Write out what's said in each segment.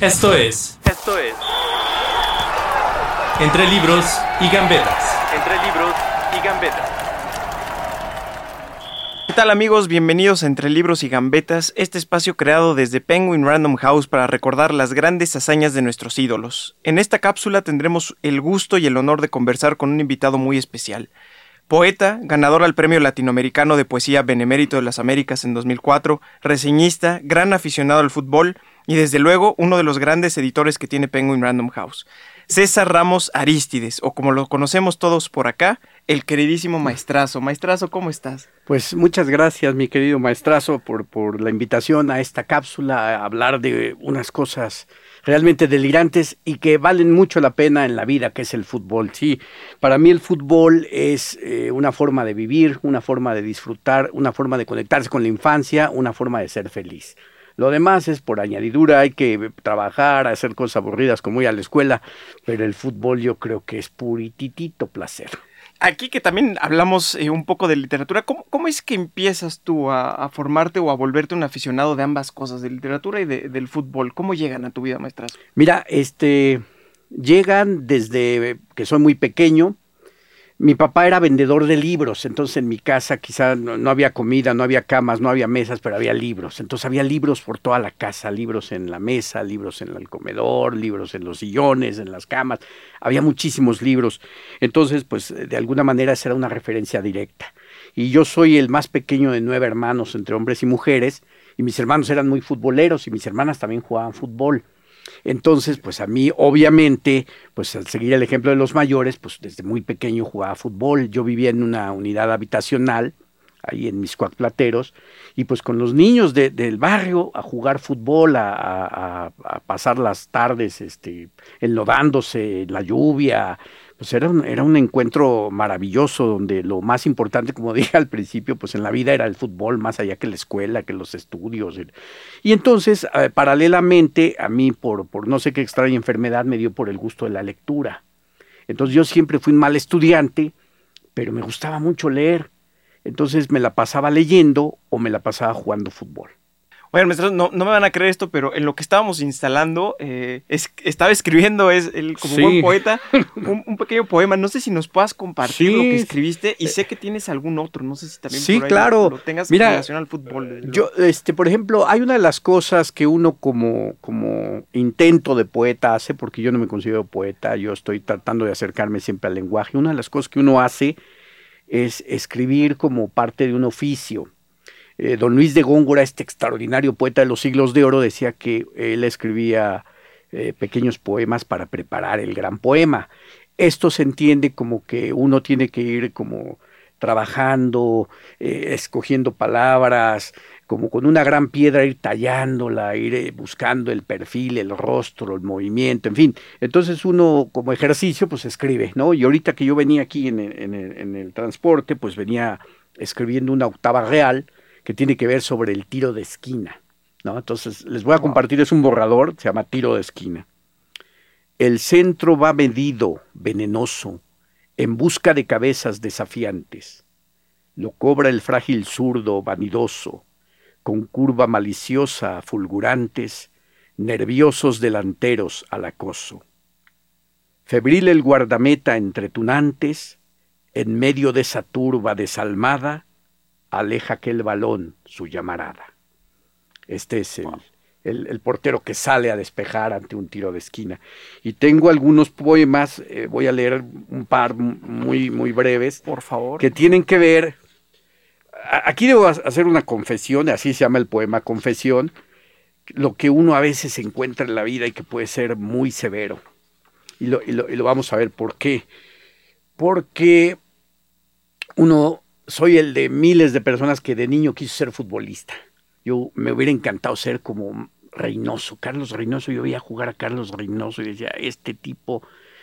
Esto es Esto es Entre libros y gambetas. Entre libros y gambetas. ¿Qué tal amigos? Bienvenidos a Entre libros y gambetas, este espacio creado desde Penguin Random House para recordar las grandes hazañas de nuestros ídolos. En esta cápsula tendremos el gusto y el honor de conversar con un invitado muy especial. Poeta, ganador al Premio Latinoamericano de Poesía Benemérito de las Américas en 2004, reseñista, gran aficionado al fútbol y desde luego uno de los grandes editores que tiene Penguin Random House. César Ramos Arístides, o como lo conocemos todos por acá, el queridísimo maestrazo. Maestrazo, ¿cómo estás? Pues muchas gracias, mi querido maestrazo, por, por la invitación a esta cápsula, a hablar de unas cosas realmente delirantes y que valen mucho la pena en la vida, que es el fútbol. Sí, para mí el fútbol es eh, una forma de vivir, una forma de disfrutar, una forma de conectarse con la infancia, una forma de ser feliz. Lo demás es por añadidura, hay que trabajar, hacer cosas aburridas como ir a la escuela, pero el fútbol yo creo que es purititito placer. Aquí que también hablamos eh, un poco de literatura, ¿cómo, cómo es que empiezas tú a, a, formarte o a volverte un aficionado de ambas cosas, de literatura y de, del fútbol? ¿Cómo llegan a tu vida, maestras? Mira, este, llegan desde que soy muy pequeño. Mi papá era vendedor de libros, entonces en mi casa quizá no, no, había comida, no había camas, no había mesas, pero había libros. Entonces había libros por toda la casa, libros en la mesa, libros en el comedor, libros en los sillones, en las camas. Había muchísimos libros. Entonces, pues de alguna manera esa era una referencia directa. Y yo soy el más pequeño de nueve hermanos entre hombres y mujeres, y mis hermanos eran muy futboleros y mis hermanas también jugaban fútbol. Entonces, pues a mí, obviamente, pues al seguir el ejemplo de los mayores, pues desde muy pequeño jugaba fútbol. Yo vivía en una unidad habitacional, ahí en mis Plateros, y pues con los niños de, del barrio a jugar fútbol, a, a, pasar las tardes este, enlodándose, la lluvia, pues era un, era un encuentro maravilloso donde lo más importante, como dije al principio, pues en la vida era el fútbol, más allá que la escuela, que los estudios. Y entonces, eh, paralelamente, a mí por, por no sé qué extraña enfermedad me dio por el gusto de la lectura. Entonces yo siempre fui un mal estudiante, pero me gustaba mucho leer. Entonces me la pasaba leyendo o me la pasaba jugando fútbol. Oigan, maestros, no, no, me van a creer esto, pero en lo que estábamos instalando, eh, es, estaba escribiendo, es el, como sí. buen poeta, un, un, pequeño poema. No sé si nos puedas compartir sí. lo que escribiste y sé que tienes algún otro. No sé si también sí, por ahí claro. lo, lo tengas Mira, en relación al fútbol. Yo, este, por ejemplo, hay una de las cosas que uno como, como intento de poeta hace, porque yo no me considero poeta, yo estoy tratando de acercarme siempre al lenguaje. Una de las cosas que uno hace es escribir como parte de un oficio eh, don Luis de Góngora, este extraordinario poeta de los siglos de oro, decía que él escribía eh, pequeños poemas para preparar el gran poema. Esto se entiende como que uno tiene que ir como trabajando, eh, escogiendo palabras, como con una gran piedra ir tallándola, ir buscando el perfil, el rostro, el movimiento, en fin. Entonces uno como ejercicio pues escribe, ¿no? Y ahorita que yo venía aquí en en el transporte, pues venía escribiendo una octava real, que tiene que ver sobre el tiro de esquina. ¿no? Entonces, les voy a compartir, es un borrador, se llama tiro de esquina. El centro va medido, venenoso, en busca de cabezas desafiantes. Lo cobra el frágil zurdo, vanidoso, con curva maliciosa, fulgurantes, nerviosos delanteros al acoso. Febril el guardameta entre tunantes, en medio de esa turba desalmada, aleja aquel balón su llamarada. Este es el, wow. el, el, portero que sale a despejar ante un tiro de esquina. Y tengo algunos poemas, eh, voy a leer un par muy, muy breves. Por favor. Que tienen que ver. Aquí debo hacer una confesión, así se llama el poema Confesión, lo que uno a veces encuentra en la vida y que puede ser muy severo. Y lo, y lo, y lo vamos a ver por qué. Porque uno soy el de miles de personas que de niño quiso ser futbolista. yo me hubiera encantado ser como Reynoso, Carlos Reynoso, yo veía jugar a Carlos Reynoso y decía, este tipo,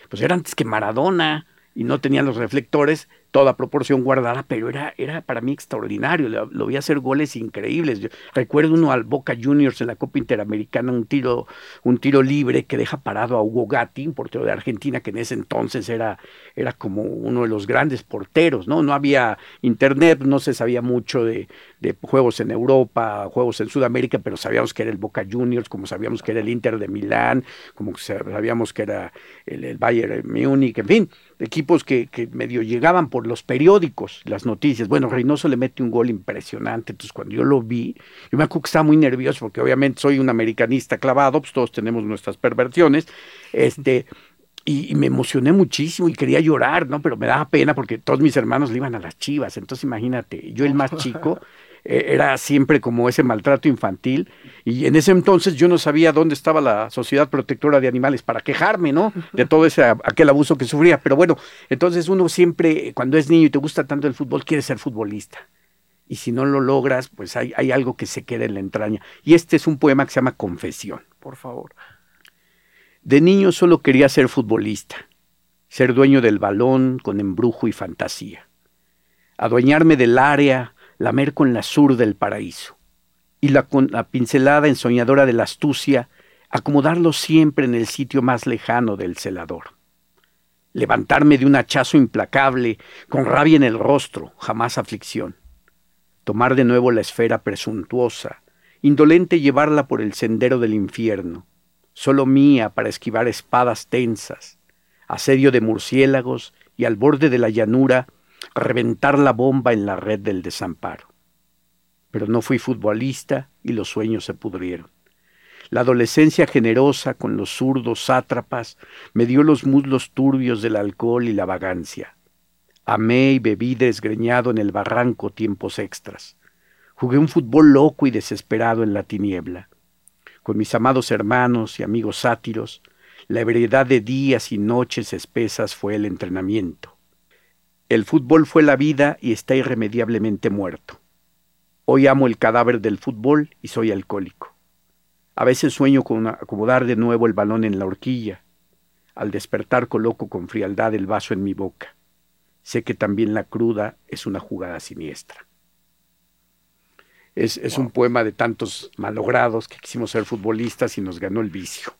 pues era antes que Maradona y no tenía los reflectores, toda proporción guardada, pero era, era para mí extraordinario, lo, lo vi hacer goles increíbles. Recuerdo uno al Boca Juniors en la Copa Interamericana, un tiro, un tiro libre que deja parado a Hugo Gatti, un portero de Argentina, que en ese entonces era, era como uno de los grandes porteros, ¿no? No había internet, no se sabía mucho de, de juegos en Europa, juegos en Sudamérica, pero sabíamos que era el Boca Juniors, como sabíamos que era el Inter de Milán, como sabíamos que era el, el Bayern Múnich, en fin, equipos que, que medio llegaban por los periódicos, las noticias. Bueno, Reynoso le mete un gol impresionante. Entonces, cuando yo lo vi, yo me acuerdo que estaba muy nervioso porque obviamente soy un americanista clavado, pues todos tenemos nuestras perversiones. Este, y, y, me emocioné muchísimo y quería llorar, ¿no? Pero me daba pena porque todos mis hermanos le iban a las chivas. Entonces, imagínate, yo el más chico. era siempre como ese maltrato infantil y en ese entonces yo no sabía dónde estaba la Sociedad Protectora de Animales para quejarme, ¿no? De todo ese aquel abuso que sufría, pero bueno, entonces uno siempre cuando es niño y te gusta tanto el fútbol quiere ser futbolista. Y si no lo logras, pues hay, hay algo que se queda en la entraña. Y este es un poema que se llama Confesión. Por favor. De niño solo quería ser futbolista, ser dueño del balón con embrujo y fantasía, adueñarme del área, lamer con la sur del paraíso, y la, con la pincelada ensoñadora de la astucia, acomodarlo siempre en el sitio más lejano del celador. Levantarme de un hachazo implacable, con rabia en el rostro, jamás aflicción. Tomar de nuevo la esfera presuntuosa, indolente llevarla por el sendero del infierno, solo mía para esquivar espadas tensas, asedio de murciélagos y al borde de la llanura reventar la bomba en la red del desamparo. Pero no fui futbolista y los sueños se pudrieron. La adolescencia generosa con los zurdos sátrapas me dio los muslos turbios del alcohol y la vagancia. Amé y bebí desgreñado en el barranco tiempos extras. Jugué un fútbol loco y desesperado en la tiniebla. Con mis amados hermanos y amigos sátiros, la ebriedad de días y noches espesas fue el entrenamiento. El fútbol fue la vida y está irremediablemente muerto. Hoy amo el cadáver del fútbol y soy alcohólico. A veces sueño con acomodar de nuevo el balón en la horquilla. Al despertar coloco con frialdad el vaso en mi boca. Sé que también la cruda es una jugada siniestra. Es, es wow. un poema de tantos malogrados que quisimos ser futbolistas y nos ganó el vicio.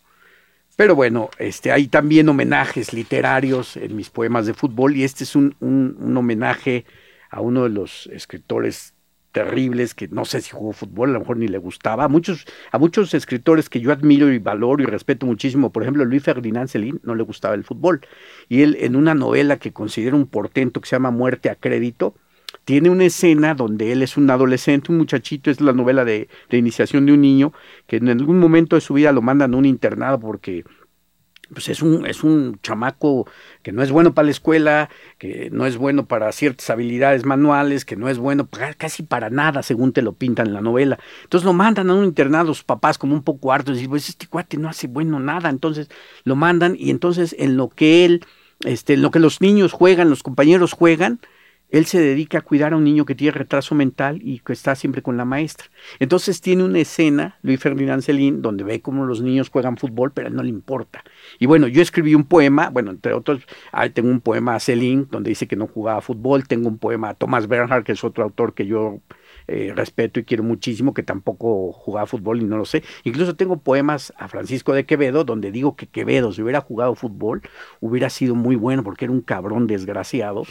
Pero bueno, este, hay también homenajes literarios en mis poemas de fútbol y este es un, un, homenaje a uno de los escritores terribles que no sé si jugó fútbol, a lo mejor ni le gustaba. A muchos, a muchos escritores que yo admiro y valoro y respeto muchísimo, por ejemplo, Luis Ferdinand Celín no le gustaba el fútbol. Y él en una novela que considero un portento que se llama Muerte a crédito, tiene una escena donde él es un adolescente, un muchachito, es la novela de, de, iniciación de un niño, que en algún momento de su vida lo mandan a un internado porque pues es un, es un chamaco que no es bueno para la escuela, que no es bueno para ciertas habilidades manuales, que no es bueno para, casi para nada, según te lo pintan en la novela. Entonces lo mandan a un internado, los papás como un poco hartos, y dicen, pues este cuate no hace bueno nada, entonces lo mandan y entonces en lo que él, este, en lo que los niños juegan, los compañeros juegan, él se dedica a cuidar a un niño que tiene retraso mental y que está siempre con la maestra. Entonces tiene una escena, Luis Ferdinand Celín, donde ve cómo los niños juegan fútbol, pero a él no le importa. Y bueno, yo escribí un poema, bueno, entre otros, ahí tengo un poema a Celín, donde dice que no jugaba fútbol, tengo un poema a Thomas Bernhard, que es otro autor que yo eh, respeto y quiero muchísimo, que tampoco jugaba fútbol y no lo sé. Incluso tengo poemas a Francisco de Quevedo donde digo que Quevedo, si hubiera jugado fútbol, hubiera sido muy bueno porque era un cabrón desgraciado,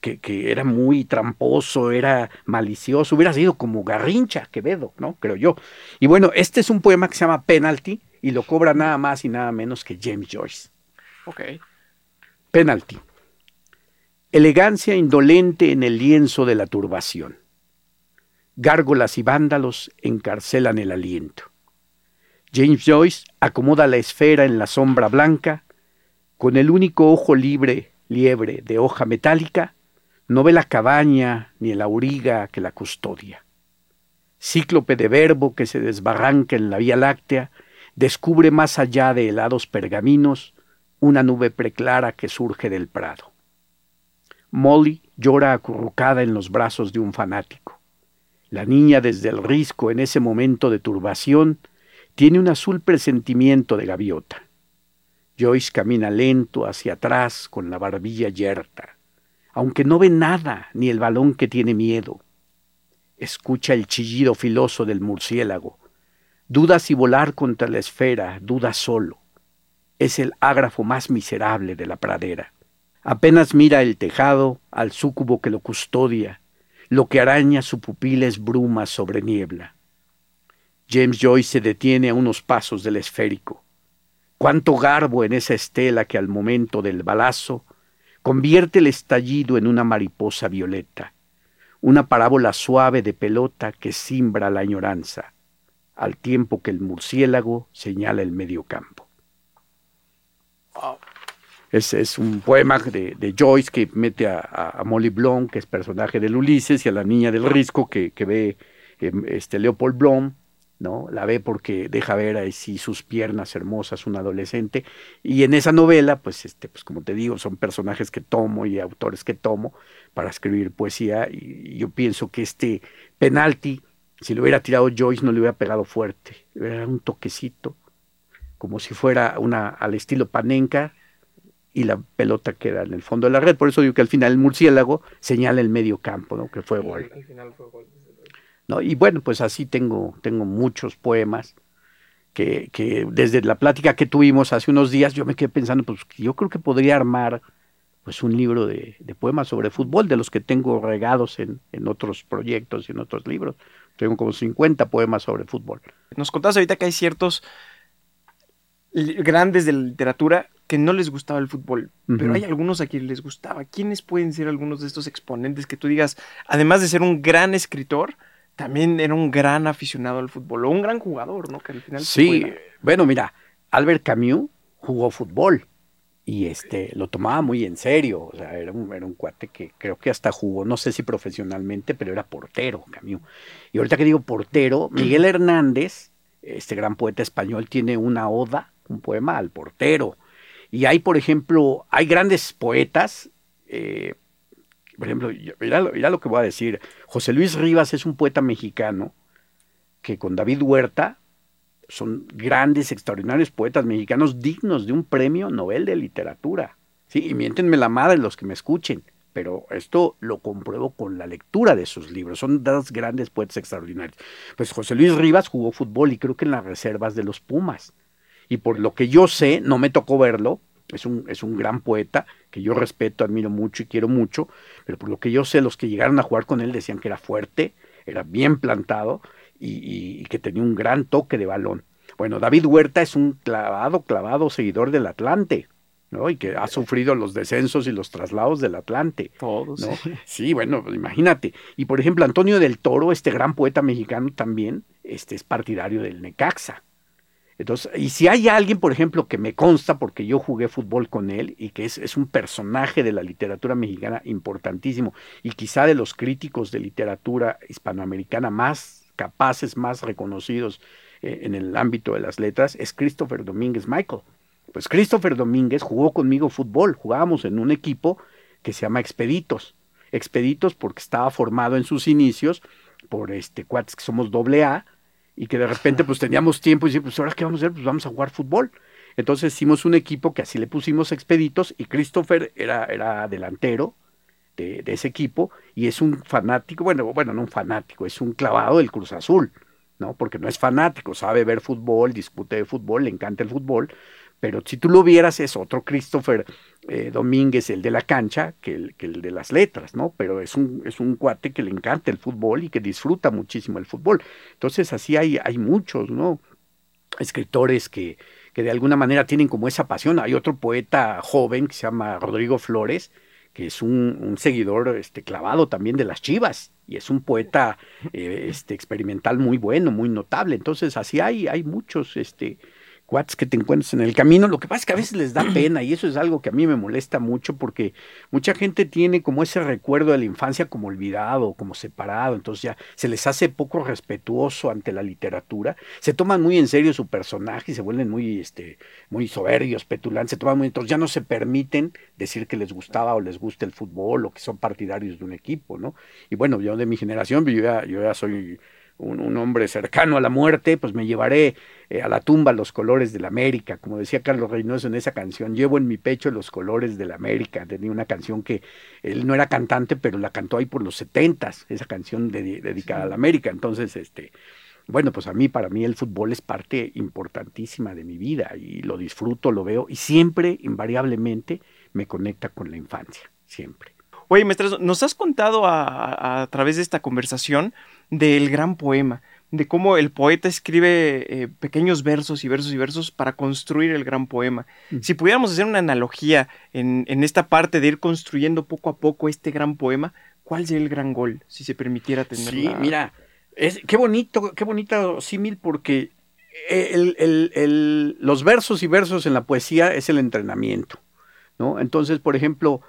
que, que era muy tramposo, era malicioso, hubiera sido como Garrincha Quevedo, ¿no? Creo yo. Y bueno, este es un poema que se llama Penalty y lo cobra nada más y nada menos que James Joyce. Ok. Penalty. Elegancia indolente en el lienzo de la turbación gárgolas y vándalos encarcelan el aliento. James Joyce acomoda la esfera en la sombra blanca, con el único ojo libre, liebre, de hoja metálica, no ve la cabaña ni el auriga que la custodia. Cíclope de verbo que se desbarranca en la Vía Láctea, descubre más allá de helados pergaminos una nube preclara que surge del prado. Molly llora acurrucada en los brazos de un fanático La niña desde el risco en ese momento de turbación tiene un azul presentimiento de gaviota. Joyce camina lento hacia atrás con la barbilla yerta, aunque no ve nada ni el balón que tiene miedo. Escucha el chillido filoso del murciélago. Duda si volar contra la esfera, duda solo. Es el ágrafo más miserable de la pradera. Apenas mira el tejado al súcubo que lo custodia, lo que araña su pupila es bruma sobre niebla. James Joyce se detiene a unos pasos del esférico. Cuánto garbo en esa estela que al momento del balazo convierte el estallido en una mariposa violeta, una parábola suave de pelota que simbra la añoranza, al tiempo que el murciélago señala el mediocampo. Es, un poema de, Joyce que mete a, Molly Blom, que es personaje del Ulises, y a la niña del Risco, que, ve em, este, Leopold Blom, ¿no? La ve porque deja ver ahí sí sus piernas hermosas, un adolescente. Y en esa novela, pues, este, pues como te digo, son personajes que tomo y autores que tomo para escribir poesía. Y, yo pienso que este penalti, si lo hubiera tirado Joyce, no le hubiera pegado fuerte. Era un toquecito, como si fuera una al estilo panenka y la pelota queda en el fondo de la red. Por eso digo que al final el murciélago señala el medio campo, ¿no? que fue gol. ¿No? Y bueno, pues así tengo, tengo muchos poemas que, que, desde la plática que tuvimos hace unos días yo me quedé pensando, pues yo creo que podría armar pues un libro de, de poemas sobre fútbol, de los que tengo regados en, en, otros proyectos y en otros libros. Tengo como 50 poemas sobre fútbol. Nos contabas ahorita que hay ciertos grandes de la literatura que no les gustaba el fútbol, pero hay algunos a quienes les gustaba. ¿Quiénes pueden ser algunos de estos exponentes que tú digas, además de ser un gran escritor, también era un gran aficionado al fútbol o un gran jugador, ¿no? Que al final sí, bueno, mira, Albert Camus jugó fútbol y este lo tomaba muy en serio, o sea, era un, era un cuate que creo que hasta jugó, no sé si profesionalmente, pero era portero, Camus. Y ahorita que digo portero, Miguel Hernández, este gran poeta español, tiene una oda, un poema al portero y hay, por ejemplo, hay grandes poetas, eh, por ejemplo, mira, lo que voy a decir, José Luis Rivas es un poeta mexicano que con David Huerta son grandes, extraordinarios poetas mexicanos dignos de un premio Nobel de literatura. Sí, y miéntenme la madre los que me escuchen, pero esto lo compruebo con la lectura de sus libros. Son dos grandes poetas extraordinarios. Pues José Luis Rivas jugó fútbol y creo que en las reservas de los Pumas y por lo que yo sé, no me tocó verlo, es un, es un gran poeta que yo respeto, admiro mucho y quiero mucho, pero por lo que yo sé, los que llegaron a jugar con él decían que era fuerte, era bien plantado y, que tenía un gran toque de balón. Bueno, David Huerta es un clavado, clavado seguidor del Atlante, ¿no? Y que ha sufrido los descensos y los traslados del Atlante. Todos. ¿no? Sí, bueno, pues imagínate. Y por ejemplo, Antonio del Toro, este gran poeta mexicano también, este es partidario del Necaxa. Entonces, y si hay alguien, por ejemplo, que me consta, porque yo jugué fútbol con él y que es, un personaje de la literatura mexicana importantísimo y quizá de los críticos de literatura hispanoamericana más capaces, más reconocidos eh, en el ámbito de las letras, es Christopher Domínguez Michael. Pues Christopher Domínguez jugó conmigo fútbol, jugábamos en un equipo que se llama Expeditos. Expeditos porque estaba formado en sus inicios por este cuates que somos doble A, y que de repente pues teníamos tiempo y decir, pues ahora qué vamos a hacer, pues vamos a jugar fútbol. Entonces hicimos un equipo que así le pusimos expeditos y Christopher era, era delantero de, ese equipo y es un fanático, bueno, bueno, no un fanático, es un clavado del Cruz Azul, ¿no? Porque no es fanático, sabe ver fútbol, discute de fútbol, le encanta el fútbol, pero si tú lo vieras es otro Christopher eh, Domínguez, el de la cancha, que el, que el, de las letras, ¿no? Pero es un, es un cuate que le encanta el fútbol y que disfruta muchísimo el fútbol. Entonces así hay, hay muchos, ¿no? Escritores que, que de alguna manera tienen como esa pasión. Hay otro poeta joven que se llama Rodrigo Flores, que es un, un seguidor este, clavado también de las chivas y es un poeta eh, este, experimental muy bueno, muy notable. Entonces así hay, hay muchos este, cuates que te encuentras en el camino. Lo que pasa es que a veces les da pena y eso es algo que a mí me molesta mucho porque mucha gente tiene como ese recuerdo de la infancia como olvidado, como separado, entonces ya se les hace poco respetuoso ante la literatura, se toman muy en serio su personaje y se vuelven muy, este, muy soberbios, petulantes, se toman muy, entonces ya no se permiten decir que les gustaba o les gusta el fútbol o que son partidarios de un equipo, ¿no? Y bueno, yo de mi generación, yo ya, yo ya soy un, hombre cercano a la muerte, pues me llevaré eh, a la tumba los colores de la América, como decía Carlos Reynoso en esa canción, llevo en mi pecho los colores de la América, tenía una canción que él no era cantante, pero la cantó ahí por los setentas, esa canción dedicada a la América, entonces, este, bueno, pues a mí, para mí el fútbol es parte importantísima de mi vida y lo disfruto, lo veo y siempre, invariablemente, me conecta con la infancia, siempre. Oye, maestro, nos has contado a, través de esta conversación del gran poema, de cómo el poeta escribe eh, pequeños versos y versos y versos para construir el gran poema. Mm. Si pudiéramos hacer una analogía en, esta parte de ir construyendo poco a poco este gran poema, ¿cuál sería el gran gol, si se permitiera tener Sí, mira, es, qué bonito, qué bonito símil porque el, los versos y versos en la poesía es el entrenamiento, ¿no? Entonces, por ejemplo,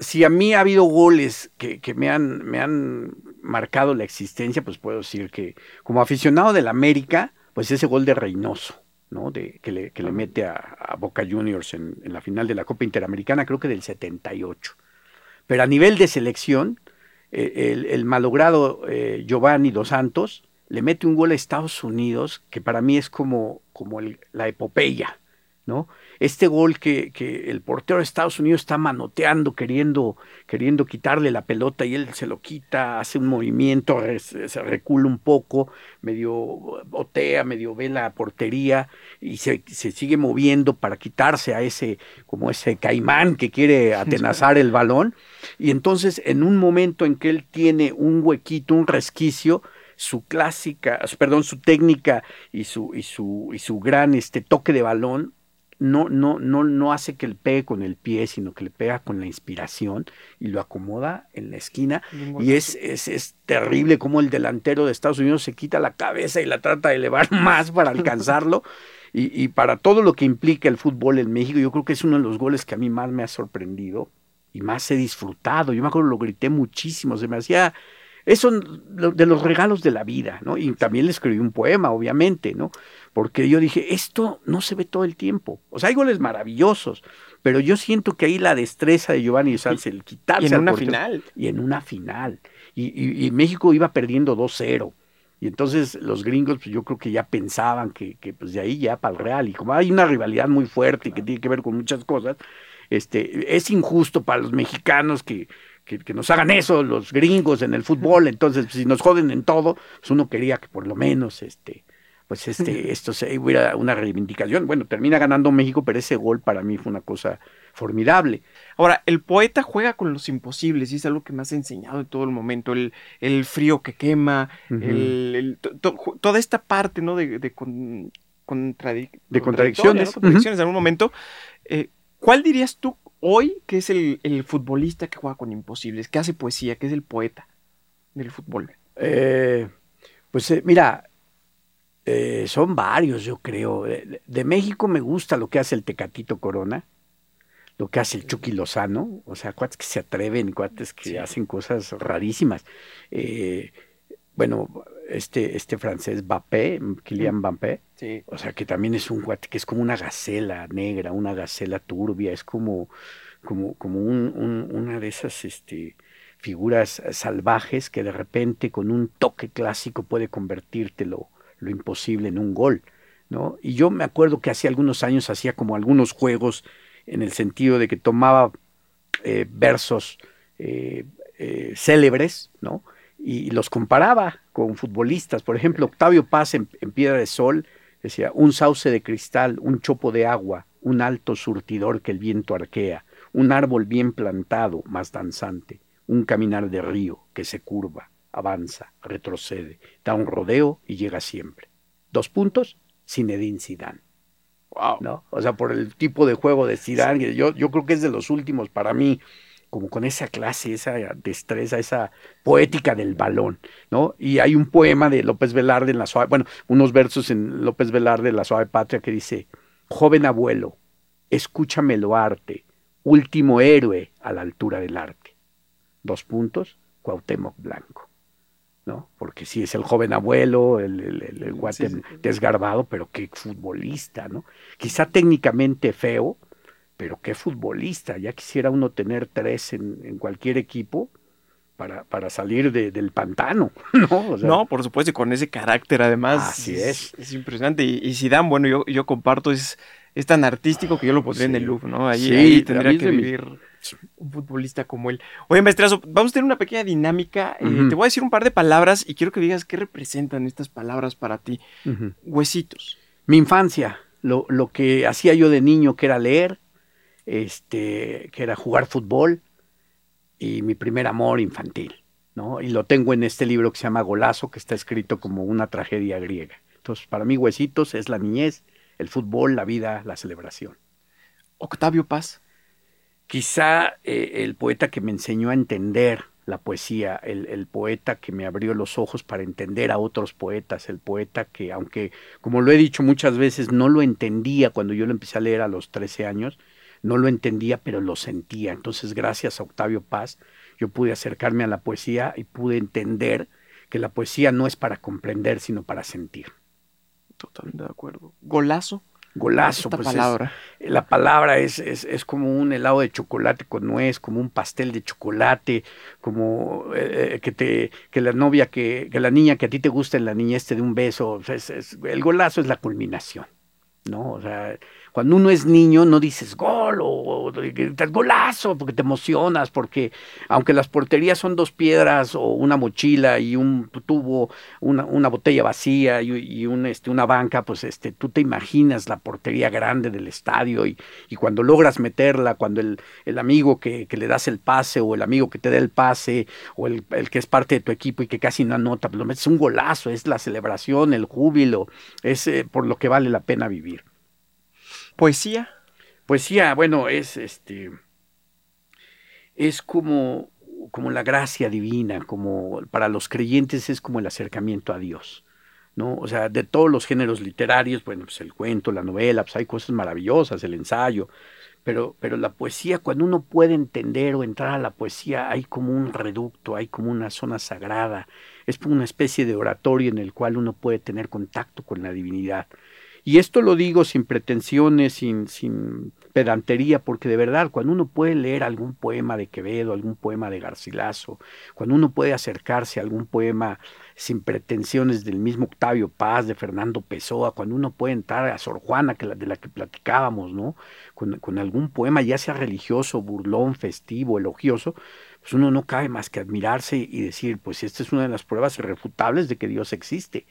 si a mí ha habido goles que, me, han, me han marcado la existencia, pues puedo decir que como aficionado del América, pues ese gol de Reynoso, ¿no? De, que, le, que le mete a, Boca Juniors en, la final de la Copa Interamericana, creo que del 78. Pero a nivel de selección, eh, el, malogrado eh, Giovanni Dos Santos le mete un gol a Estados Unidos que para mí es como, como la epopeya, ¿no? este gol que, que, el portero de Estados Unidos está manoteando, queriendo, queriendo quitarle la pelota y él se lo quita, hace un movimiento, se recula un poco, medio botea, medio ve la portería y se, se, sigue moviendo para quitarse a ese, como ese caimán que quiere atenazar el balón. Y entonces en un momento en que él tiene un huequito, un resquicio, su clásica, perdón, su técnica y su, y su, y su gran este, toque de balón no, no, no, no hace que le pegue con el pie, sino que le pega con la inspiración y lo acomoda en la esquina. Y es, es, es, terrible como el delantero de Estados Unidos se quita la cabeza y la trata de elevar más para alcanzarlo. Y, y para todo lo que implica el fútbol en México, yo creo que es uno de los goles que a mí más me ha sorprendido y más he disfrutado. Yo me acuerdo, lo grité muchísimo, se me hacía eso de los regalos de la vida, ¿no? Y también le escribí un poema, obviamente, ¿no? Porque yo dije, esto no se ve todo el tiempo. O sea, hay goles maravillosos, pero yo siento que ahí la destreza de Giovanni Sanz, el quitarse. Y en una final. Y en una final. Y, México iba perdiendo 2-0. Y entonces los gringos, pues yo creo que ya pensaban que, que, pues de ahí ya para el Real. Y como hay una rivalidad muy fuerte y que tiene que ver con muchas cosas, este, es injusto para los mexicanos que, que, nos hagan eso los gringos en el fútbol, entonces si nos joden en todo, pues uno quería que por lo menos este pues este esto se hubiera una reivindicación. Bueno, termina ganando México, pero ese gol para mí fue una cosa formidable. Ahora, el poeta juega con los imposibles y es algo que me has enseñado en todo el momento, el, el frío que quema, el, toda esta parte, ¿no? De, de, con, de contradicciones. contradicciones en algún momento. Eh, ¿Cuál dirías tú hoy, que es el, futbolista que juega con imposibles, que hace poesía, que es el poeta del fútbol? Eh, pues eh, mira, eh, son varios, yo creo. De, México me gusta lo que hace el Tecatito Corona, lo que hace el Chucky Lozano, o sea, cuates que se atreven, cuates que hacen cosas rarísimas. Bueno, este, este francés Mbappé, Kylian Mbappé, o sea que también es un guate que es como una gacela negra, una gacela turbia, es como, como, como un, una de esas este, figuras salvajes que de repente con un toque clásico puede convertirte lo, imposible en un gol. ¿no? Y yo me acuerdo que hace algunos años hacía como algunos juegos en el sentido de que tomaba eh, versos eh, eh, célebres, ¿no? Y los comparaba con futbolistas. Por ejemplo, Octavio Paz en, Piedra de Sol decía, un sauce de cristal, un chopo de agua, un alto surtidor que el viento arquea, un árbol bien plantado, más danzante, un caminar de río que se curva, avanza, retrocede, da un rodeo y llega siempre. Dos puntos, Zinedine Zidane. Wow. ¿No? O sea, por el tipo de juego de Zidane, yo, yo creo que es de los últimos para mí como con esa clase, esa destreza, esa poética del balón, ¿no? Y hay un poema de López Velarde en la suave, bueno, unos versos en López Velarde en la suave patria que dice, joven abuelo, escúchamelo arte, último héroe a la altura del arte. Dos puntos, Cuauhtémoc Blanco. ¿no? Porque sí es el joven abuelo, el, el, guate desgarbado, pero qué futbolista, ¿no? Quizá técnicamente feo, pero qué futbolista. Ya quisiera uno tener tres en, cualquier equipo para, para salir del pantano, ¿no? no, por supuesto, y con ese carácter además. Así es. Es, impresionante. Y, y Zidane, bueno, yo, yo comparto, es, es tan artístico que yo lo pondría en el Louvre, ¿no? Ahí, tendría que vivir un futbolista como él. Oye, maestrazo, vamos a tener una pequeña dinámica. Eh, te voy a decir un par de palabras y quiero que digas qué representan estas palabras para ti. Huesitos. Mi infancia, lo, lo, que hacía yo de niño, que era leer, este, que era jugar fútbol y mi primer amor infantil. ¿no? Y lo tengo en este libro que se llama Golazo, que está escrito como una tragedia griega. Entonces, para mí, Huesitos es la niñez, el fútbol, la vida, la celebración. Octavio Paz quizá eh, el poeta que me enseñó a entender la poesía, el, poeta que me abrió los ojos para entender a otros poetas, el poeta que, aunque, como lo he dicho muchas veces, no lo entendía cuando yo lo empecé a leer a los 13 años, no lo entendía, pero lo sentía. Entonces, gracias a Octavio Paz, yo pude acercarme a la poesía y pude entender que la poesía no es para comprender, sino para sentir. Totalmente de acuerdo. Golazo. Golazo, pues palabra. la palabra es, es, como un helado de chocolate con nuez, como un pastel de chocolate, como eh, eh, que te, que la novia, que, que, la niña que a ti te gusta en la niñez te dé un beso. el golazo es la culminación, ¿no? O sea, cuando uno es niño no dices gol o, gritas golazo porque te emocionas, porque aunque las porterías son dos piedras o una mochila y un tubo, una, una botella vacía y, un, este, una banca, pues este, tú te imaginas la portería grande del estadio y, y cuando logras meterla, cuando el, amigo que, que, le das el pase o el amigo que te da el pase o el, el que es parte de tu equipo y que casi no anota, pues lo metes un golazo, es la celebración, el júbilo, es eh, por lo que vale la pena vivir. Poesía. Poesía, bueno, es este. Es como, como la gracia divina, como para los creyentes es como el acercamiento a Dios. ¿no? O sea, de todos los géneros literarios, bueno, pues el cuento, la novela, pues hay cosas maravillosas, el ensayo, pero, pero la poesía, cuando uno puede entender o entrar a la poesía, hay como un reducto, hay como una zona sagrada, es como una especie de oratorio en el cual uno puede tener contacto con la divinidad. Y esto lo digo sin pretensiones, sin, sin pedantería, porque de verdad, cuando uno puede leer algún poema de Quevedo, algún poema de Garcilaso, cuando uno puede acercarse a algún poema sin pretensiones del mismo Octavio Paz, de Fernando Pessoa, cuando uno puede entrar a Sor Juana, que de la que platicábamos, ¿no? Con, con algún poema, ya sea religioso, burlón, festivo, elogioso, pues uno no cabe más que admirarse y decir, pues esta es una de las pruebas irrefutables de que Dios existe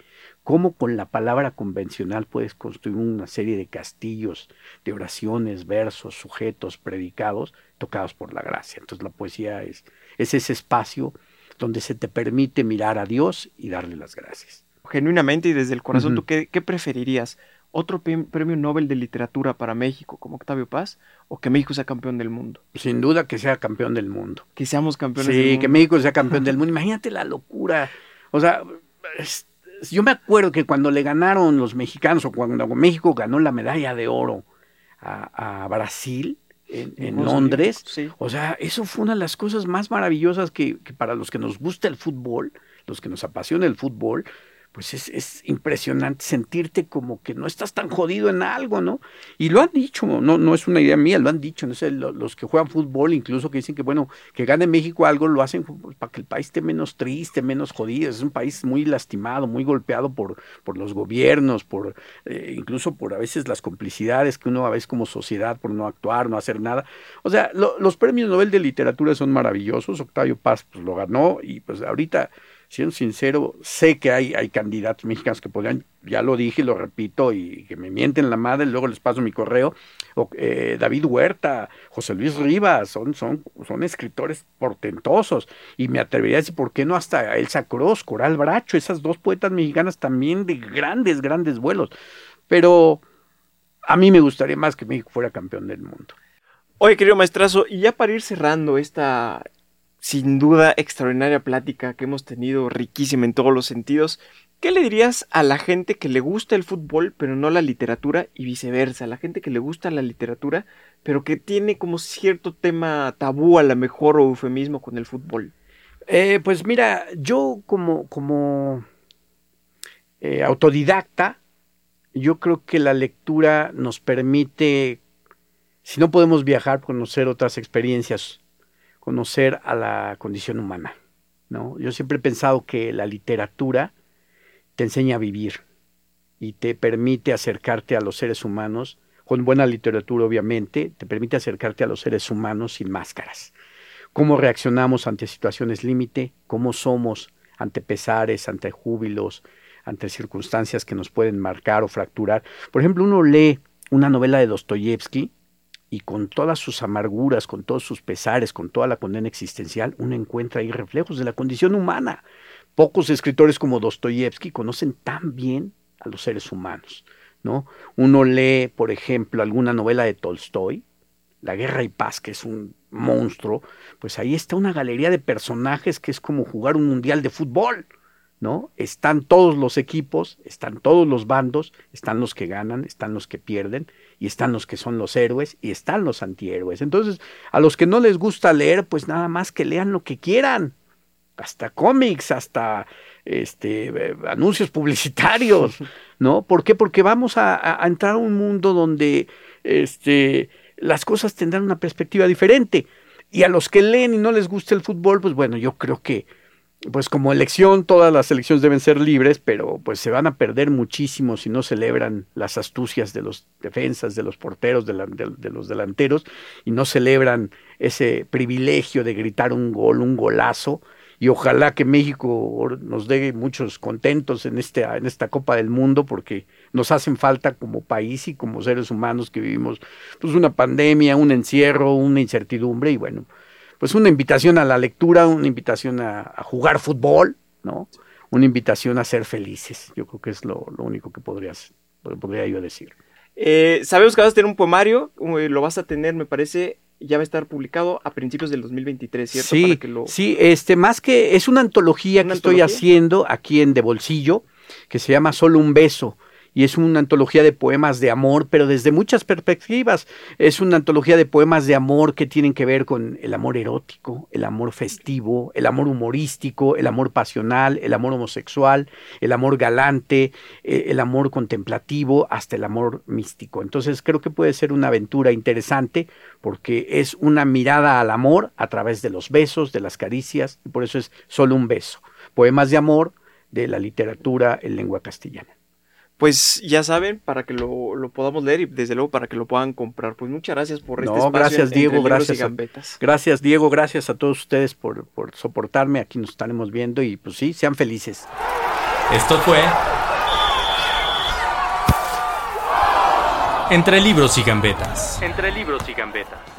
cómo con la palabra convencional puedes construir una serie de castillos, de oraciones, versos, sujetos, predicados, tocados por la gracia. Entonces la poesía es, es ese espacio donde se te permite mirar a Dios y darle las gracias. Genuinamente y desde el corazón, ¿tú qué, preferirías? ¿Otro premio Nobel de literatura para México como Octavio Paz o que México sea campeón del mundo? Sin duda que sea campeón del mundo. Que seamos campeones del mundo. Sí, que México sea campeón del mundo. Imagínate la locura. O sea, yo me acuerdo que cuando le ganaron los mexicanos o cuando México ganó la medalla de oro a, Brasil en, Londres, o sea, eso fue una de las cosas más maravillosas que, que, para los que nos gusta el fútbol, los que nos apasiona el fútbol, pues es, impresionante sentirte como que no estás tan jodido en algo, ¿no? Y lo han dicho, no, no es una idea mía, lo han dicho, no sé, los que juegan fútbol incluso que dicen que, bueno, que gane México algo, lo hacen para que el país esté menos triste, menos jodido, es un país muy lastimado, muy golpeado por, por los gobiernos, por eh, incluso por a veces las complicidades que uno a veces como sociedad, por no actuar, no hacer nada. O sea, los premios Nobel de Literatura son maravillosos, Octavio Paz pues, lo ganó y pues ahorita siendo sincero, sé que hay, hay candidatos mexicanos que podrían, ya lo dije y lo repito, y que me mienten la madre, luego les paso mi correo, eh, David Huerta, José Luis Rivas, son, son, son escritores portentosos, y me atrevería a decir, ¿por qué no hasta Elsa Cruz, Coral Bracho, esas dos poetas mexicanas también de grandes, grandes vuelos? Pero a mí me gustaría más que México fuera campeón del mundo. Oye, querido maestrazo, y ya para ir cerrando esta sin duda extraordinaria plática que hemos tenido, riquísima en todos los sentidos, ¿qué le dirías a la gente que le gusta el fútbol pero no la literatura y viceversa? A la gente que le gusta la literatura pero que tiene como cierto tema tabú a lo mejor o eufemismo con el fútbol. Eh, pues mira, yo como, como eh, autodidacta, yo creo que la lectura nos permite, si no podemos viajar, conocer otras experiencias, conocer a la condición humana. ¿no? Yo siempre he pensado que la literatura te enseña a vivir y te permite acercarte a los seres humanos, con buena literatura obviamente, te permite acercarte a los seres humanos sin máscaras. Cómo reaccionamos ante situaciones límite, cómo somos ante pesares, ante júbilos, ante circunstancias que nos pueden marcar o fracturar. Por ejemplo, uno lee una novela de Dostoyevsky y con todas sus amarguras, con todos sus pesares, con toda la condena existencial, uno encuentra ahí reflejos de la condición humana. Pocos escritores como Dostoyevsky conocen tan bien a los seres humanos. ¿no? Uno lee, por ejemplo, alguna novela de Tolstoy, La Guerra y Paz, que es un monstruo, pues ahí está una galería de personajes que es como jugar un mundial de fútbol. ¿No? Están todos los equipos, están todos los bandos, están los que ganan, están los que pierden, y están los que son los héroes, y están los antihéroes. Entonces, a los que no les gusta leer, pues nada más que lean lo que quieran, hasta cómics, hasta este, eh, anuncios publicitarios, ¿no? ¿Por qué? Porque vamos a, a, entrar a un mundo donde este, las cosas tendrán una perspectiva diferente. Y a los que leen y no les gusta el fútbol, pues bueno, yo creo que pues como elección, todas las elecciones deben ser libres, pero pues se van a perder muchísimo si no celebran las astucias de los defensas, de los porteros, de, los delanteros, y no celebran ese privilegio de gritar un gol, un golazo, y ojalá que México nos dé muchos contentos en, este, en esta Copa del Mundo, porque nos hacen falta como país y como seres humanos que vivimos pues una pandemia, un encierro, una incertidumbre, y bueno, pues una invitación a la lectura, una invitación a, a, jugar fútbol, ¿no? Una invitación a ser felices. Yo creo que es lo, lo único que podrías, podría yo decir. Eh, sabemos que vas a tener un poemario, lo vas a tener, me parece, ya va a estar publicado a principios del 2023, ¿cierto? Sí, Para que lo... sí, este, más que es una antología ¿Una que estoy haciendo aquí en De Bolsillo, que se llama Solo un beso y es una antología de poemas de amor, pero desde muchas perspectivas. Es una antología de poemas de amor que tienen que ver con el amor erótico, el amor festivo, el amor humorístico, el amor pasional, el amor homosexual, el amor galante, eh, el amor contemplativo, hasta el amor místico. Entonces creo que puede ser una aventura interesante porque es una mirada al amor a través de los besos, de las caricias, y por eso es solo un beso. Poemas de amor de la literatura en lengua castellana pues ya saben, para que lo, lo, podamos leer y desde luego para que lo puedan comprar. Pues muchas gracias por este no, espacio. Gracias, en, Diego, gracias. A, gracias, Diego, gracias a todos ustedes por, por soportarme. Aquí nos estaremos viendo y pues sí, sean felices. Esto fue Entre libros y gambetas. Entre libros y gambetas.